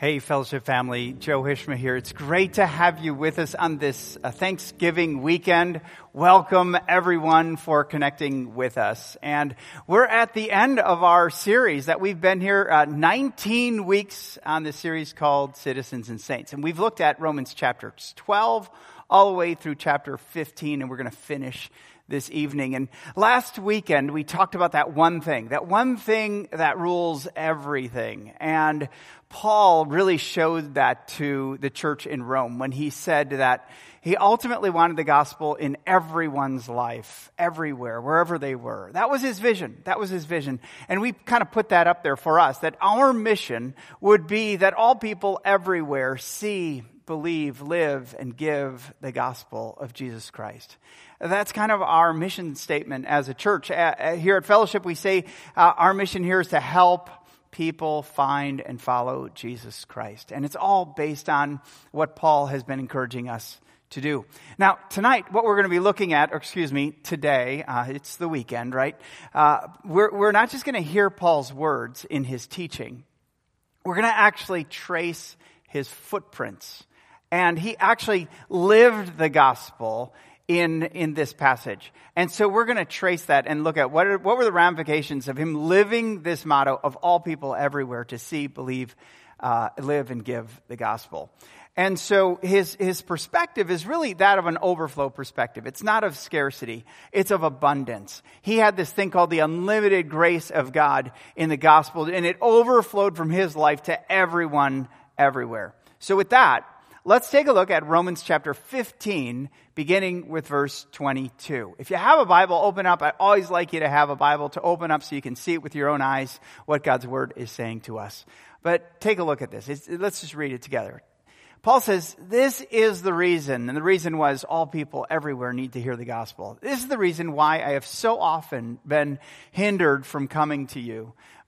Hey, fellowship family, Joe Hishma here. It's great to have you with us on this uh, Thanksgiving weekend. Welcome everyone for connecting with us. And we're at the end of our series that we've been here uh, 19 weeks on the series called Citizens and Saints. And we've looked at Romans chapters 12 all the way through chapter 15, and we're going to finish this evening. And last weekend, we talked about that one thing, that one thing that rules everything. And Paul really showed that to the church in Rome when he said that he ultimately wanted the gospel in everyone's life, everywhere, wherever they were. That was his vision. That was his vision. And we kind of put that up there for us, that our mission would be that all people everywhere see, believe, live, and give the gospel of Jesus Christ. That's kind of our mission statement as a church. Here at Fellowship, we say uh, our mission here is to help people find and follow Jesus Christ. And it's all based on what Paul has been encouraging us to do. Now, tonight, what we're going to be looking at, or excuse me, today, uh, it's the weekend, right? Uh, we're, we're not just going to hear Paul's words in his teaching. We're going to actually trace his footprints. And he actually lived the gospel in, in this passage. And so we're going to trace that and look at what, are, what were the ramifications of him living this motto of all people everywhere to see, believe, uh, live, and give the gospel. And so his, his perspective is really that of an overflow perspective. It's not of scarcity. It's of abundance. He had this thing called the unlimited grace of God in the gospel, and it overflowed from his life to everyone everywhere. So with that, let's take a look at Romans chapter 15, beginning with verse 22. If you have a Bible, open up. I always like you to have a Bible to open up so you can see it with your own eyes what God's Word is saying to us. But take a look at this. It's, let's just read it together. Paul says, this is the reason, and the reason was all people everywhere need to hear the gospel. This is the reason why I have so often been hindered from coming to you.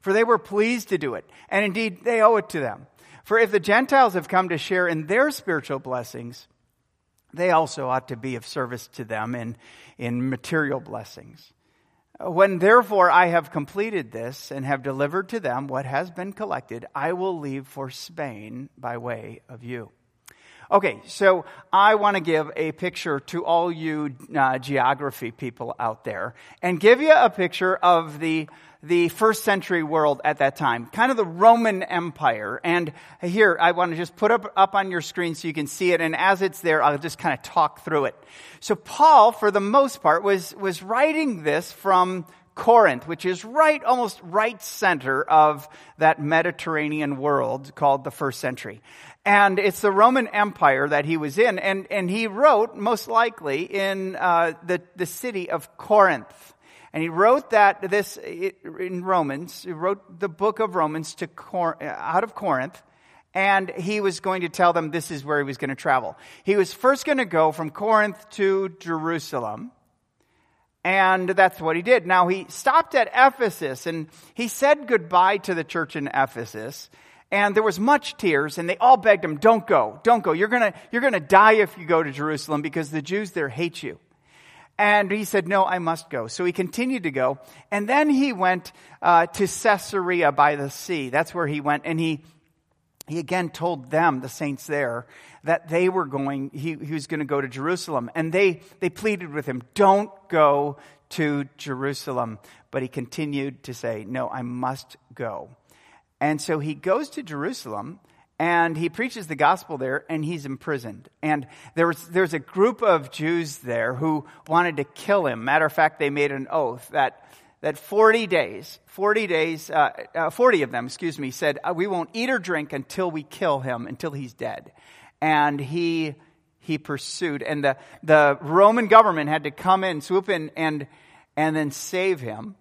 For they were pleased to do it, and indeed they owe it to them. For if the Gentiles have come to share in their spiritual blessings, they also ought to be of service to them in, in material blessings. When therefore I have completed this and have delivered to them what has been collected, I will leave for Spain by way of you. Okay, so I want to give a picture to all you uh, geography people out there and give you a picture of the the first century world at that time, kind of the Roman Empire. And here, I want to just put up, up on your screen so you can see it. And as it's there, I'll just kind of talk through it. So Paul, for the most part, was, was writing this from Corinth, which is right, almost right center of that Mediterranean world called the first century. And it's the Roman Empire that he was in. And, and he wrote, most likely, in uh, the, the city of Corinth. And he wrote that this in Romans. He wrote the book of Romans to Cor- out of Corinth, and he was going to tell them this is where he was going to travel. He was first going to go from Corinth to Jerusalem. And that's what he did. Now he stopped at Ephesus and he said goodbye to the church in Ephesus. And there was much tears and they all begged him, don't go, don't go. You're gonna, you're gonna die if you go to Jerusalem because the Jews there hate you. And he said, No, I must go. So he continued to go. And then he went uh, to Caesarea by the sea. That's where he went. And he, he again told them, the saints there, that they were going, he, he was going to go to Jerusalem. And they, they pleaded with him, Don't go to Jerusalem. But he continued to say, No, I must go. And so he goes to Jerusalem and he preaches the gospel there and he's imprisoned. And there was, there's a group of jews there who wanted to kill him. Matter of fact they made an oath that that 40 days 40 days uh, uh, 40 of them excuse me said uh, we won't eat or drink until we kill him until he's dead. And he he pursued. And the, the roman government had to come in swoop in and and then save him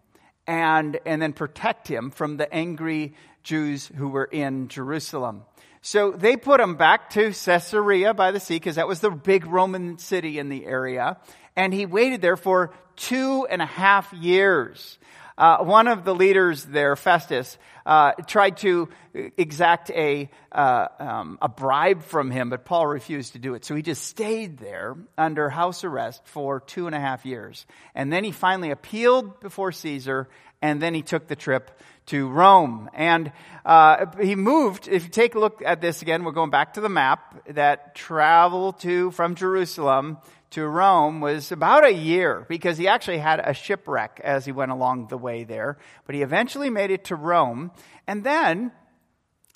and and then protect him from the angry jews who were in jerusalem So they put him back to Caesarea by the sea because that was the big Roman city in the area. And he waited there for two and a half years. Uh, one of the leaders there, Festus, uh, tried to exact a, uh, um, a bribe from him, but Paul refused to do it. So he just stayed there under house arrest for two and a half years. And then he finally appealed before Caesar, and then he took the trip to Rome. And uh, he moved, if you take a look at this again, we're going back to the map, that travel to, from Jerusalem to Rome was about a year because he actually had a shipwreck as he went along the way there. But he eventually made it to Rome. And then,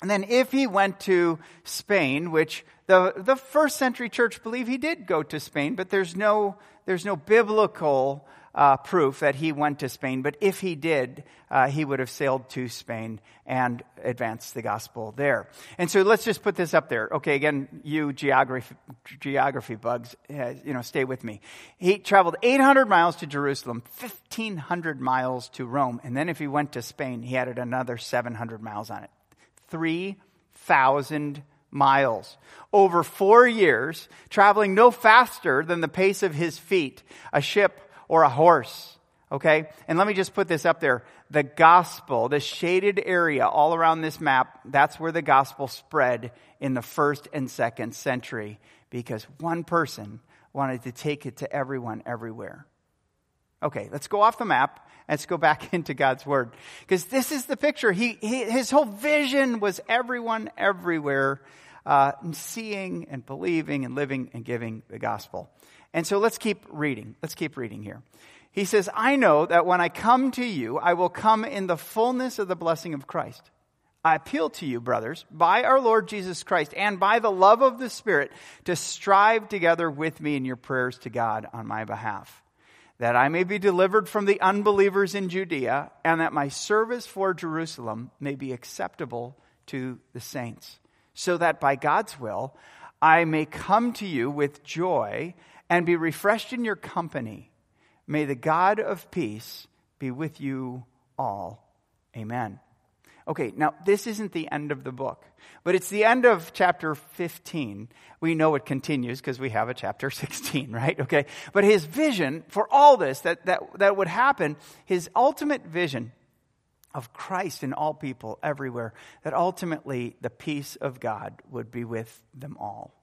and then if he went to Spain, which the, the first century church believe he did go to Spain, but there's no, there's no biblical uh, proof that he went to Spain, but if he did, uh, he would have sailed to Spain and advanced the gospel there. And so let's just put this up there. Okay, again, you geography, geography bugs, uh, you know, stay with me. He traveled 800 miles to Jerusalem, 1,500 miles to Rome, and then if he went to Spain, he added another 700 miles on it. 3,000 miles. Over four years, traveling no faster than the pace of his feet. A ship or a horse. Okay? And let me just put this up there. The gospel, the shaded area all around this map, that's where the gospel spread in the first and second century because one person wanted to take it to everyone everywhere. Okay, let's go off the map. Let's go back into God's word. Because this is the picture. He, he, his whole vision was everyone everywhere uh, seeing and believing and living and giving the gospel. And so let's keep reading. Let's keep reading here. He says, I know that when I come to you, I will come in the fullness of the blessing of Christ. I appeal to you, brothers, by our Lord Jesus Christ and by the love of the Spirit, to strive together with me in your prayers to God on my behalf, that I may be delivered from the unbelievers in Judea, and that my service for Jerusalem may be acceptable to the saints, so that by God's will I may come to you with joy and be refreshed in your company. May the God of peace be with you all. Amen. Okay, now this isn't the end of the book, but it's the end of chapter 15. We know it continues because we have a chapter 16, right? Okay. But his vision for all this that, that, that would happen, his ultimate vision of Christ in all people everywhere, that ultimately the peace of God would be with them all.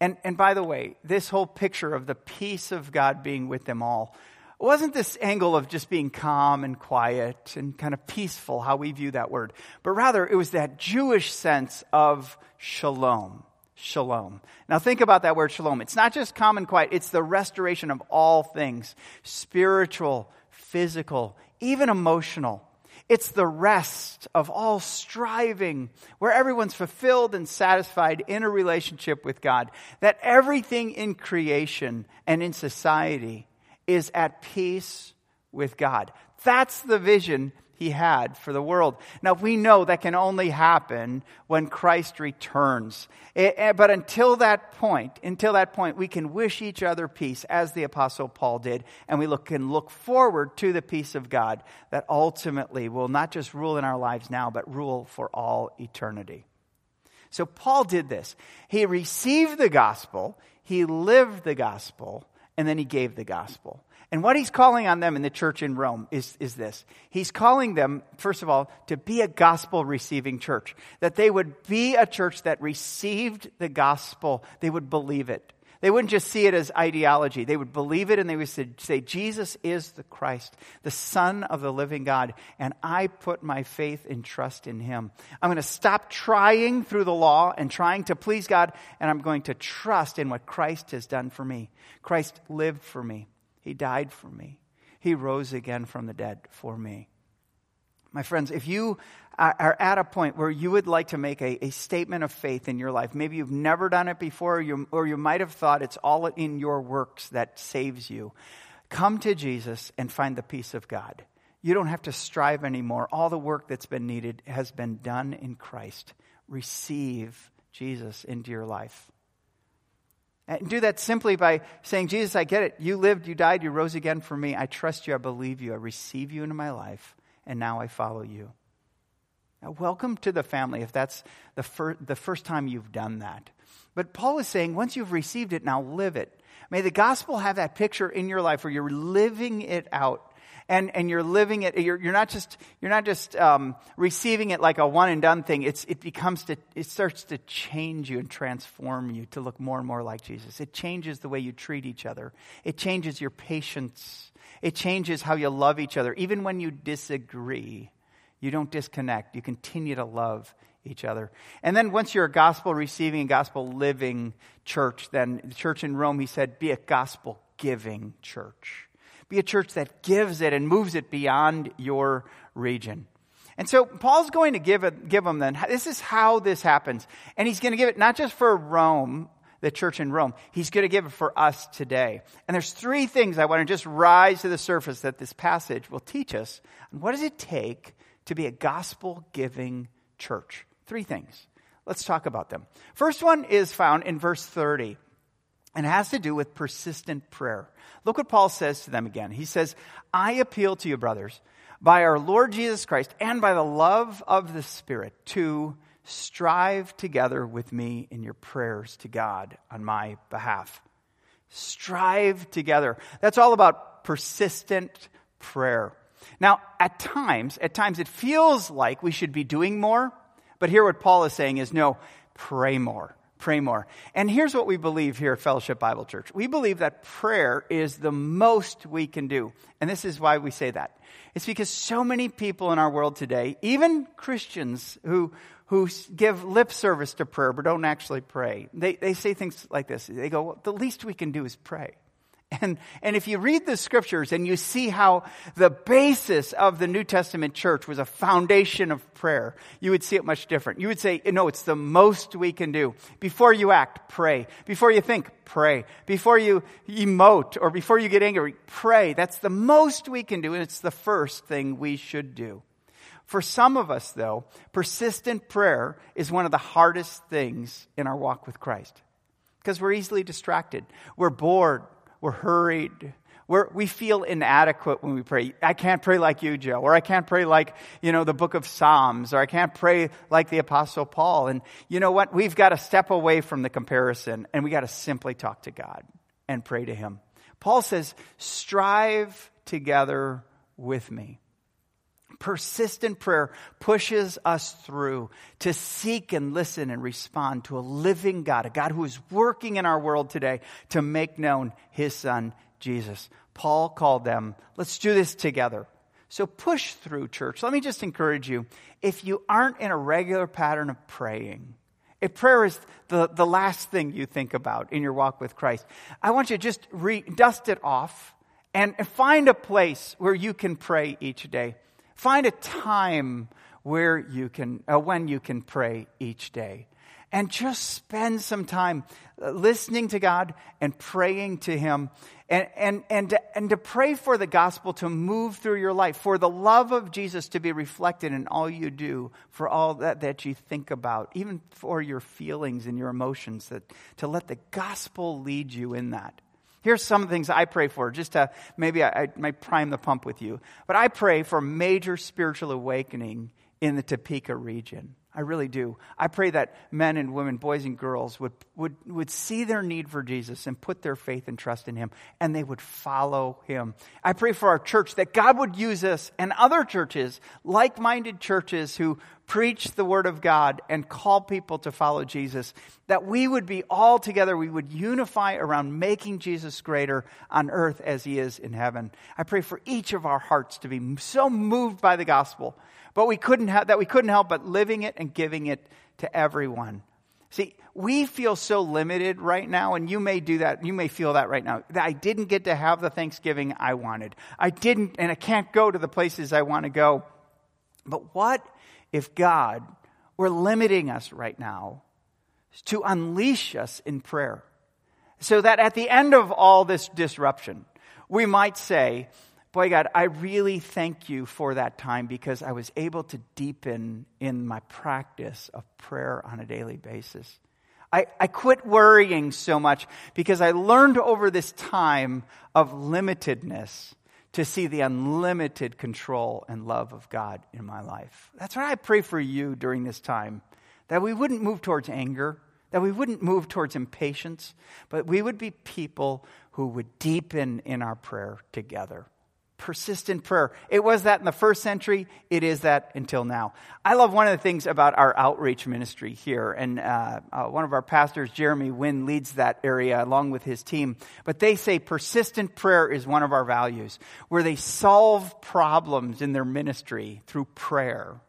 And, and by the way, this whole picture of the peace of God being with them all wasn't this angle of just being calm and quiet and kind of peaceful, how we view that word, but rather it was that Jewish sense of shalom. Shalom. Now think about that word shalom. It's not just calm and quiet, it's the restoration of all things spiritual, physical, even emotional. It's the rest of all striving, where everyone's fulfilled and satisfied in a relationship with God. That everything in creation and in society is at peace with God. That's the vision he had for the world. Now, we know that can only happen when Christ returns. Eh, eh, but until that point, until that point, we can wish each other peace as the Apostle Paul did, and we look, can look forward to the peace of God that ultimately will not just rule in our lives now, but rule for all eternity. So, Paul did this. He received the gospel, he lived the gospel, and then he gave the gospel. And what he's calling on them in the church in Rome is, is this. He's calling them, first of all, to be a gospel receiving church. That they would be a church that received the gospel. They would believe it. They wouldn't just see it as ideology. They would believe it and they would say, Jesus is the Christ, the Son of the living God, and I put my faith and trust in Him. I'm going to stop trying through the law and trying to please God, and I'm going to trust in what Christ has done for me. Christ lived for me. He died for me. He rose again from the dead for me. My friends, if you are at a point where you would like to make a, a statement of faith in your life, maybe you've never done it before, or you, or you might have thought it's all in your works that saves you, come to Jesus and find the peace of God. You don't have to strive anymore. All the work that's been needed has been done in Christ. Receive Jesus into your life. And do that simply by saying, Jesus, I get it. You lived, you died, you rose again for me. I trust you, I believe you, I receive you into my life, and now I follow you. Now, welcome to the family if that's the, fir- the first time you've done that. But Paul is saying, once you've received it, now live it. May the gospel have that picture in your life where you're living it out. And, and you're living it, you're, you're not just, you're not just um, receiving it like a one and done thing. It's, it becomes to, it starts to change you and transform you to look more and more like Jesus. It changes the way you treat each other. It changes your patience. It changes how you love each other. Even when you disagree, you don't disconnect. You continue to love each other. And then once you're a gospel receiving and gospel living church, then the church in Rome, he said, be a gospel giving church. Be a church that gives it and moves it beyond your region. And so Paul's going to give it, give them then, this is how this happens. And he's going to give it not just for Rome, the church in Rome, he's going to give it for us today. And there's three things I want to just rise to the surface that this passage will teach us. And what does it take to be a gospel giving church? Three things. Let's talk about them. First one is found in verse 30 and has to do with persistent prayer. Look what Paul says to them again. He says, I appeal to you, brothers, by our Lord Jesus Christ and by the love of the Spirit, to strive together with me in your prayers to God on my behalf. Strive together. That's all about persistent prayer. Now, at times, at times it feels like we should be doing more but here, what Paul is saying is no, pray more. Pray more. And here's what we believe here at Fellowship Bible Church we believe that prayer is the most we can do. And this is why we say that. It's because so many people in our world today, even Christians who, who give lip service to prayer but don't actually pray, they, they say things like this. They go, well, the least we can do is pray. And, and if you read the scriptures and you see how the basis of the New Testament church was a foundation of prayer, you would see it much different. You would say, no, it's the most we can do. Before you act, pray. Before you think, pray. Before you emote or before you get angry, pray. That's the most we can do, and it's the first thing we should do. For some of us, though, persistent prayer is one of the hardest things in our walk with Christ because we're easily distracted. We're bored. We're hurried. We're, we feel inadequate when we pray. I can't pray like you, Joe, or I can't pray like, you know, the book of Psalms, or I can't pray like the apostle Paul. And you know what? We've got to step away from the comparison and we got to simply talk to God and pray to Him. Paul says, strive together with me. Persistent prayer pushes us through to seek and listen and respond to a living God, a God who is working in our world today to make known his son, Jesus. Paul called them, let's do this together. So push through, church. Let me just encourage you if you aren't in a regular pattern of praying, if prayer is the, the last thing you think about in your walk with Christ, I want you to just re- dust it off and find a place where you can pray each day. Find a time where you can, uh, when you can pray each day. And just spend some time uh, listening to God and praying to Him and, and, and, to, and to pray for the gospel to move through your life, for the love of Jesus to be reflected in all you do, for all that, that you think about, even for your feelings and your emotions, that, to let the gospel lead you in that. Here's some of the things I pray for, just to maybe I, I might prime the pump with you. But I pray for major spiritual awakening in the Topeka region. I really do. I pray that men and women, boys and girls, would, would, would see their need for Jesus and put their faith and trust in Him, and they would follow Him. I pray for our church that God would use us and other churches, like minded churches who preach the Word of God and call people to follow Jesus, that we would be all together, we would unify around making Jesus greater on earth as He is in heaven. I pray for each of our hearts to be so moved by the gospel but we couldn't have, that we couldn't help but living it and giving it to everyone. See, we feel so limited right now, and you may do that. You may feel that right now. I didn't get to have the Thanksgiving I wanted. I didn't, and I can't go to the places I want to go. But what if God were limiting us right now to unleash us in prayer? So that at the end of all this disruption, we might say, Boy, God, I really thank you for that time because I was able to deepen in my practice of prayer on a daily basis. I, I quit worrying so much because I learned over this time of limitedness to see the unlimited control and love of God in my life. That's what I pray for you during this time that we wouldn't move towards anger, that we wouldn't move towards impatience, but we would be people who would deepen in our prayer together persistent prayer. It was that in the first century. It is that until now. I love one of the things about our outreach ministry here, and uh, uh, one of our pastors, Jeremy Wynn, leads that area along with his team. But they say persistent prayer is one of our values, where they solve problems in their ministry through prayer.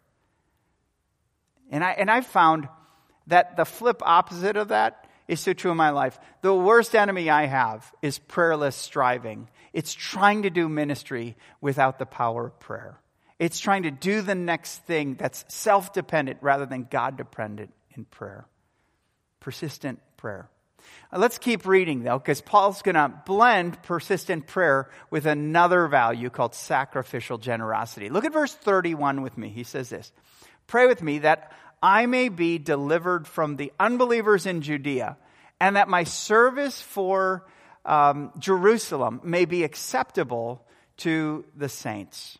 And I and I found that the flip opposite of that is so true in my life. The worst enemy I have is prayerless striving. It's trying to do ministry without the power of prayer. It's trying to do the next thing that's self dependent rather than God dependent in prayer. Persistent prayer. Uh, let's keep reading though, because Paul's going to blend persistent prayer with another value called sacrificial generosity. Look at verse 31 with me. He says this Pray with me that I may be delivered from the unbelievers in Judea, and that my service for um, Jerusalem may be acceptable to the saints.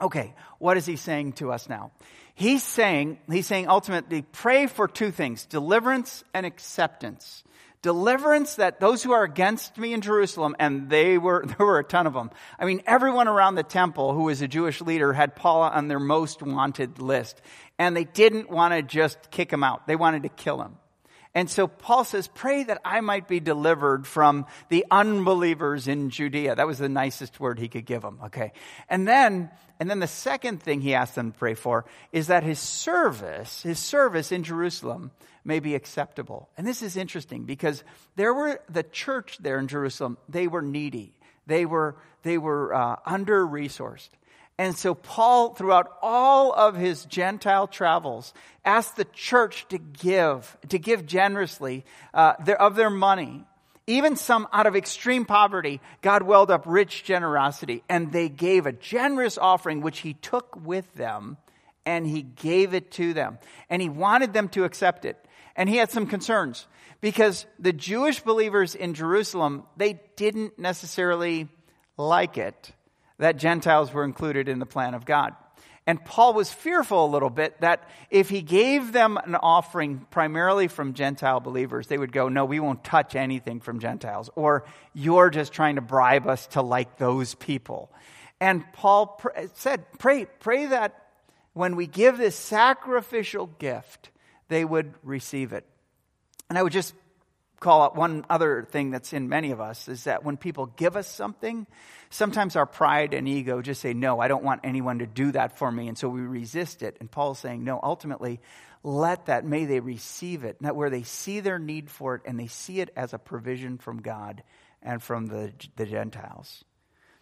Okay, what is he saying to us now? He's saying, he's saying ultimately, pray for two things deliverance and acceptance. Deliverance that those who are against me in Jerusalem, and they were, there were a ton of them. I mean, everyone around the temple who was a Jewish leader had Paul on their most wanted list and they didn't want to just kick him out. They wanted to kill him. And so Paul says, pray that I might be delivered from the unbelievers in Judea. That was the nicest word he could give them. Okay. And then, and then the second thing he asked them to pray for is that his service, his service in Jerusalem may be acceptable. And this is interesting because there were the church there in Jerusalem, they were needy. They were, they were uh, under resourced. And so Paul, throughout all of his Gentile travels, asked the church to give, to give generously uh, their, of their money. Even some out of extreme poverty, God welled up rich generosity, and they gave a generous offering, which he took with them, and he gave it to them. And he wanted them to accept it. And he had some concerns because the Jewish believers in Jerusalem, they didn't necessarily like it that Gentiles were included in the plan of God. And Paul was fearful a little bit that if he gave them an offering primarily from Gentile believers, they would go, No, we won't touch anything from Gentiles. Or you're just trying to bribe us to like those people. And Paul pr- said, Pray, pray that when we give this sacrificial gift, they would receive it. And I would just call out one other thing that's in many of us is that when people give us something, sometimes our pride and ego just say, No, I don't want anyone to do that for me. And so we resist it. And Paul's saying, No, ultimately, let that, may they receive it, that where they see their need for it and they see it as a provision from God and from the, the Gentiles.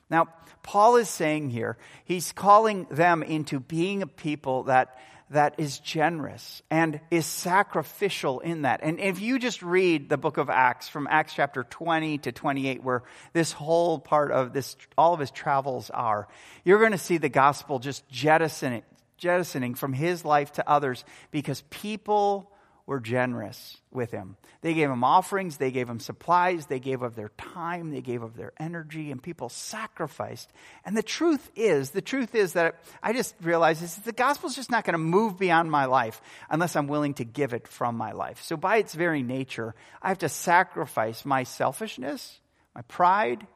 Now, Paul is saying here, he's calling them into being a people that that is generous and is sacrificial in that. And if you just read the book of Acts from Acts chapter 20 to 28, where this whole part of this, all of his travels are, you're going to see the gospel just jettisoning, jettisoning from his life to others because people were generous with him. They gave him offerings, they gave him supplies, they gave of their time, they gave of their energy, and people sacrificed. And the truth is, the truth is that I just realized is the gospel is just not going to move beyond my life unless I'm willing to give it from my life. So by its very nature, I have to sacrifice my selfishness, my pride,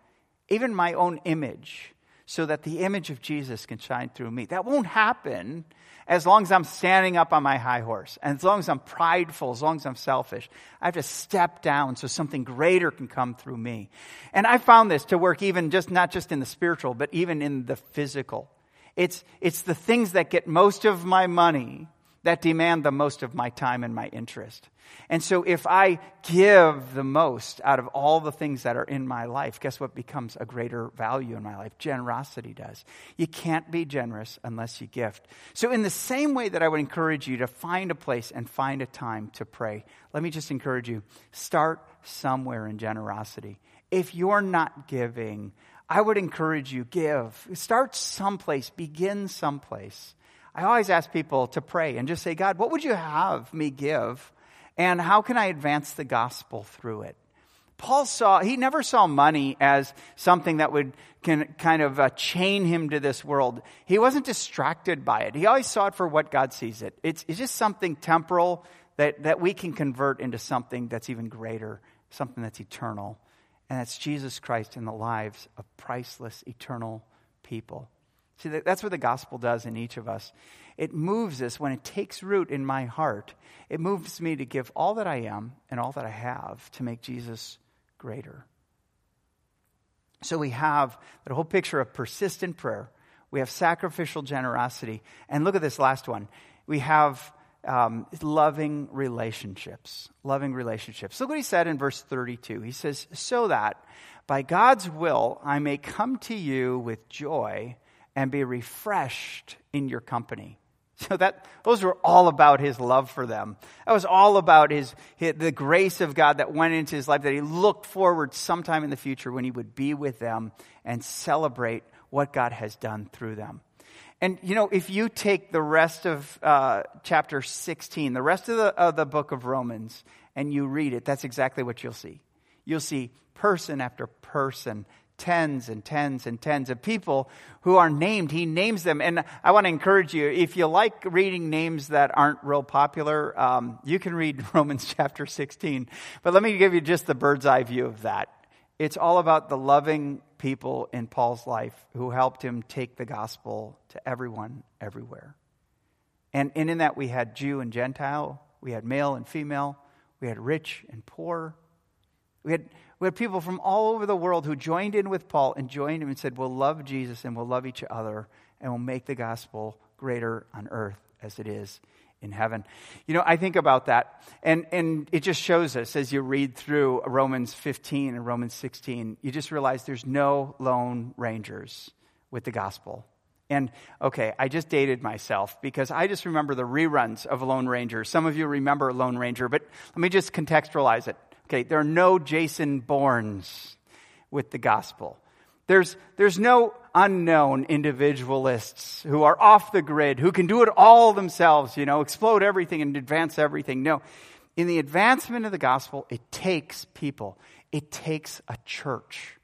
even my own image so that the image of Jesus can shine through me. That won't happen as long as I'm standing up on my high horse, and as long as I'm prideful, as long as I'm selfish, I have to step down so something greater can come through me. And I found this to work even just, not just in the spiritual, but even in the physical. It's, it's the things that get most of my money that demand the most of my time and my interest. And so if I give the most out of all the things that are in my life, guess what becomes a greater value in my life? Generosity does. You can't be generous unless you gift. So in the same way that I would encourage you to find a place and find a time to pray, let me just encourage you, start somewhere in generosity. If you're not giving, I would encourage you, give. Start someplace, begin someplace. I always ask people to pray and just say, God, what would you have me give? And how can I advance the gospel through it? Paul saw, he never saw money as something that would can kind of uh, chain him to this world. He wasn't distracted by it. He always saw it for what God sees it. It's, it's just something temporal that, that we can convert into something that's even greater, something that's eternal. And that's Jesus Christ in the lives of priceless, eternal people. See, that's what the gospel does in each of us. It moves us when it takes root in my heart. It moves me to give all that I am and all that I have to make Jesus greater. So we have that whole picture of persistent prayer. We have sacrificial generosity. And look at this last one. We have um, loving relationships. Loving relationships. Look what he said in verse 32. He says, So that by God's will I may come to you with joy and be refreshed in your company. So that those were all about his love for them. That was all about his, his, the grace of God that went into his life that he looked forward sometime in the future when he would be with them and celebrate what God has done through them. And you know, if you take the rest of uh, chapter 16, the rest of the, of the book of Romans, and you read it, that's exactly what you'll see. You'll see person after person tens and tens and tens of people who are named. He names them. And I want to encourage you, if you like reading names that aren't real popular, um, you can read Romans chapter 16. But let me give you just the bird's eye view of that. It's all about the loving people in Paul's life who helped him take the gospel to everyone, everywhere. And, and in that, we had Jew and Gentile, we had male and female, we had rich and poor. We had, we had people from all over the world who joined in with Paul and joined him and said, We'll love Jesus and we'll love each other and we'll make the gospel greater on earth as it is in heaven. You know, I think about that, and, and it just shows us as you read through Romans 15 and Romans 16, you just realize there's no lone rangers with the gospel. And okay, I just dated myself because I just remember the reruns of Lone Ranger. Some of you remember Lone Ranger, but let me just contextualize it. Okay, there are no Jason Bournes with the gospel. There's, there's no unknown individualists who are off the grid, who can do it all themselves, you know, explode everything and advance everything. No. In the advancement of the gospel, it takes people, it takes a church.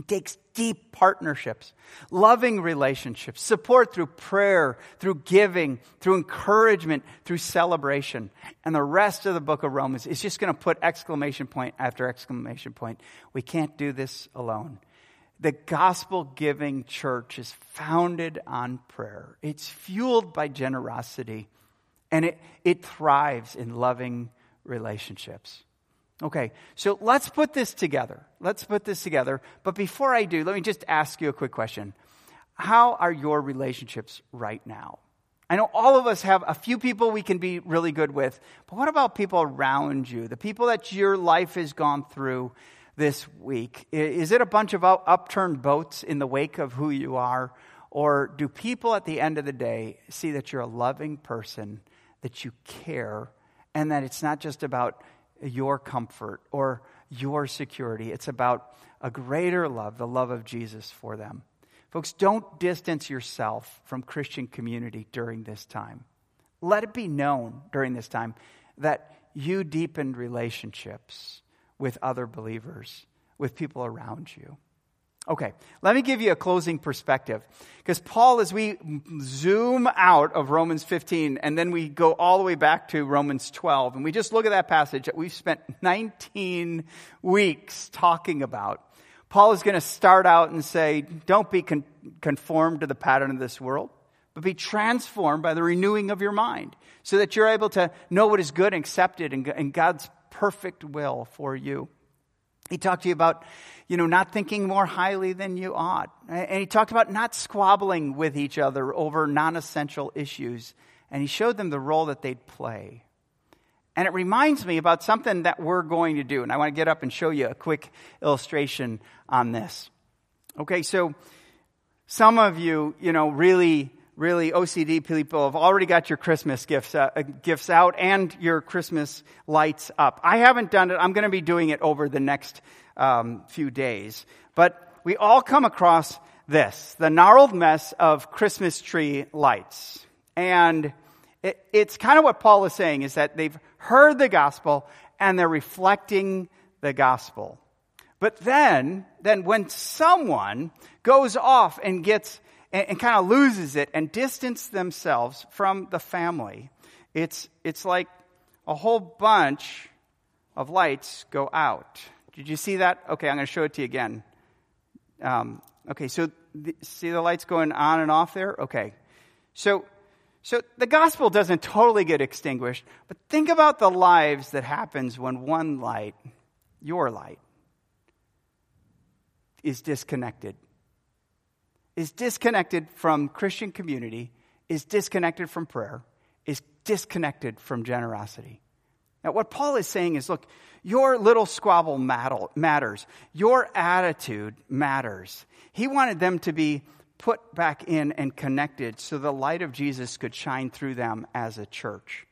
It takes deep partnerships, loving relationships, support through prayer, through giving, through encouragement, through celebration. And the rest of the book of Romans is just going to put exclamation point after exclamation point. We can't do this alone. The gospel giving church is founded on prayer. It's fueled by generosity and it, it thrives in loving relationships. Okay, so let's put this together. Let's put this together. But before I do, let me just ask you a quick question. How are your relationships right now? I know all of us have a few people we can be really good with, but what about people around you? The people that your life has gone through this week? Is it a bunch of upturned boats in the wake of who you are? Or do people at the end of the day see that you're a loving person, that you care, and that it's not just about your comfort or your security. It's about a greater love, the love of Jesus for them. Folks, don't distance yourself from Christian community during this time. Let it be known during this time that you deepened relationships with other believers, with people around you. Okay, let me give you a closing perspective. Because Paul, as we zoom out of Romans 15 and then we go all the way back to Romans 12, and we just look at that passage that we've spent 19 weeks talking about, Paul is going to start out and say, Don't be con- conformed to the pattern of this world, but be transformed by the renewing of your mind, so that you're able to know what is good and accepted and God's perfect will for you. He talked to you about, you know, not thinking more highly than you ought. And he talked about not squabbling with each other over non essential issues. And he showed them the role that they'd play. And it reminds me about something that we're going to do. And I want to get up and show you a quick illustration on this. Okay, so some of you, you know, really really OCD people have already got your Christmas gifts, uh, gifts out and your Christmas lights up. I haven't done it. I'm going to be doing it over the next um, few days. But we all come across this the gnarled mess of Christmas tree lights. And it, it's kind of what Paul is saying is that they've heard the gospel and they're reflecting the gospel. But then, then when someone goes off and gets and, and kind of loses it and distance themselves from the family, it's it's like a whole bunch of lights go out. Did you see that? Okay, I'm going to show it to you again. Um, okay, so see the lights going on and off there? Okay. So, so the gospel doesn't totally get extinguished, but think about the lives that happens when one light, your light, is disconnected. Is disconnected from Christian community, is disconnected from prayer, is disconnected from generosity. Now, what Paul is saying is look, your little squabble matters. Your attitude matters. He wanted them to be put back in and connected so the light of Jesus could shine through them as a church.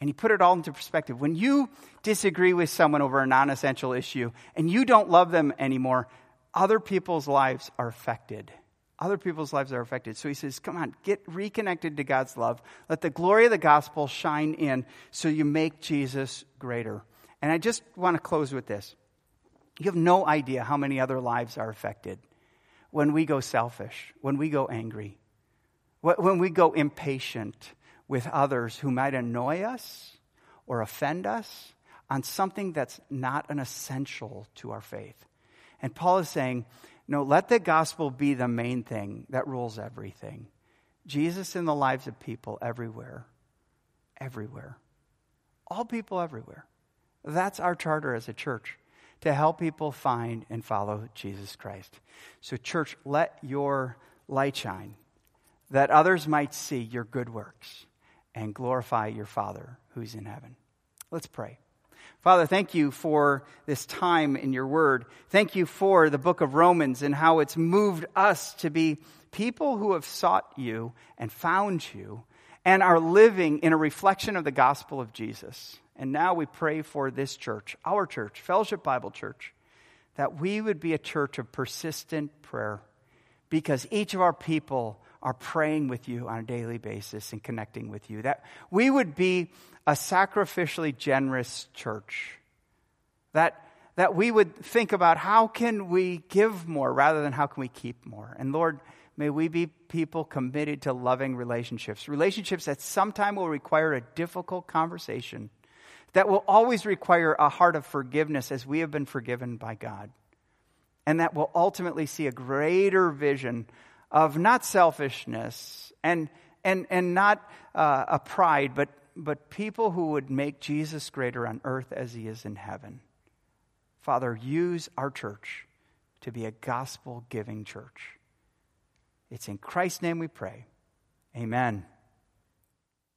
And he put it all into perspective. When you disagree with someone over a non essential issue and you don't love them anymore, other people's lives are affected. Other people's lives are affected. So he says, Come on, get reconnected to God's love. Let the glory of the gospel shine in so you make Jesus greater. And I just want to close with this. You have no idea how many other lives are affected when we go selfish, when we go angry, when we go impatient with others who might annoy us or offend us on something that's not an essential to our faith. And Paul is saying, no, let the gospel be the main thing that rules everything. Jesus in the lives of people everywhere. Everywhere. All people everywhere. That's our charter as a church to help people find and follow Jesus Christ. So, church, let your light shine that others might see your good works and glorify your Father who's in heaven. Let's pray. Father, thank you for this time in your word. Thank you for the book of Romans and how it's moved us to be people who have sought you and found you and are living in a reflection of the gospel of Jesus. And now we pray for this church, our church, Fellowship Bible Church, that we would be a church of persistent prayer because each of our people are praying with you on a daily basis and connecting with you. That we would be a sacrificially generous church. That, that we would think about how can we give more rather than how can we keep more. And Lord, may we be people committed to loving relationships. Relationships that sometime will require a difficult conversation that will always require a heart of forgiveness as we have been forgiven by God. And that will ultimately see a greater vision of not selfishness and, and, and not uh, a pride, but, but people who would make Jesus greater on earth as he is in heaven. Father, use our church to be a gospel giving church. It's in Christ's name we pray. Amen.